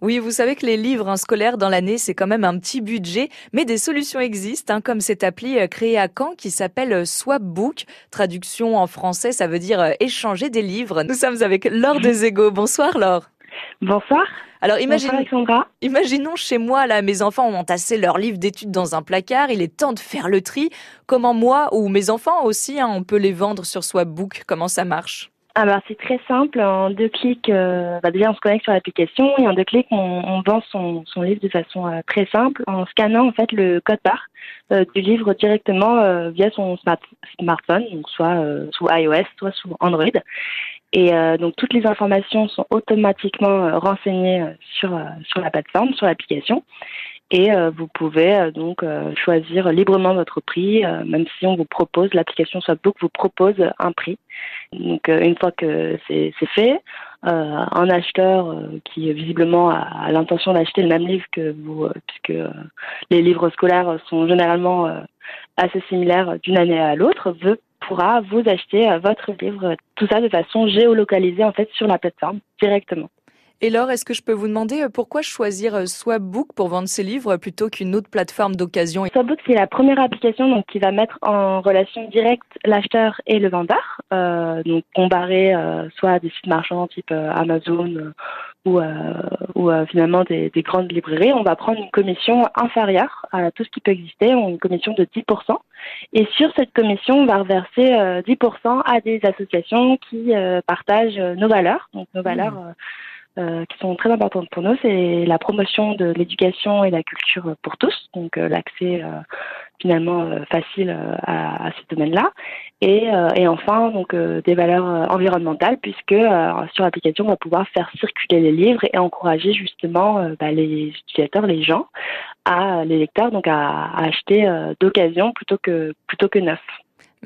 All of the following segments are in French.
Oui, vous savez que les livres scolaires dans l'année, c'est quand même un petit budget, mais des solutions existent, hein, comme cette appli euh, créée à Caen qui s'appelle euh, Swapbook. Traduction en français, ça veut dire euh, échanger des livres. Nous sommes avec Laure Dezego. Bonsoir Laure. Bonsoir. Alors imagine, imaginons chez moi, là, mes enfants ont entassé leurs livres d'études dans un placard. Il est temps de faire le tri. Comment moi ou mes enfants aussi, hein, on peut les vendre sur Swapbook Comment ça marche? Alors c'est très simple. En deux clics, euh, bah, déjà on se connecte sur l'application et en deux clics on, on vend son, son livre de façon euh, très simple en scannant en fait le code barre euh, du livre directement euh, via son smart- smartphone, donc soit euh, sous iOS, soit sous Android. Et euh, donc toutes les informations sont automatiquement renseignées sur sur la plateforme, sur l'application. Et euh, vous pouvez euh, donc euh, choisir librement votre prix, même si on vous propose, l'application Swapbook vous propose un prix. Donc une fois que c'est fait, un acheteur qui visiblement a, l'intention d'acheter le même livre que vous, puisque les livres scolaires sont généralement assez similaires d'une année à l'autre, veut pourra vous acheter votre livre, tout ça de façon géolocalisée en fait sur la plateforme directement. Et Laure, est-ce que je peux vous demander euh, pourquoi choisir euh, Swapbook pour vendre ses livres plutôt qu'une autre plateforme d'occasion? Swapbook, c'est la première application donc, qui va mettre en relation directe l'acheteur et le vendeur. Euh, donc, comparé euh, soit à des sites marchands type euh, Amazon ou, ou finalement des, des grandes librairies, on va prendre une commission inférieure à tout ce qui peut exister, une commission de 10%. Et sur cette commission, on va reverser euh, 10% à des associations qui partagent nos valeurs. Donc, nos valeurs. euh, euh, qui sont très importantes pour nous, c'est la promotion de l'éducation et la culture pour tous, donc euh, l'accès euh, finalement euh, facile à, à ce domaine-là, et, et enfin donc des valeurs environnementales, puisque sur l'application on va pouvoir faire circuler les livres et encourager justement bah, les utilisateurs, les gens, à les lecteurs donc à, à acheter d'occasion plutôt que plutôt que neuf.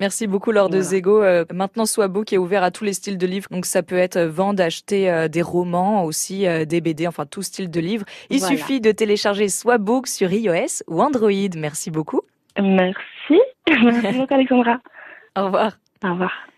Merci beaucoup Laure de. Zego. Euh, maintenant Swapbook est ouvert à tous les styles de livres, donc ça peut être euh, vendre, acheter euh, des romans, aussi euh, des BD, enfin tout style de livres. Il Voilà. suffit de télécharger Swapbook sur iOS ou Android. Merci beaucoup. Merci, merci beaucoup Alexandra. Au revoir. Au revoir.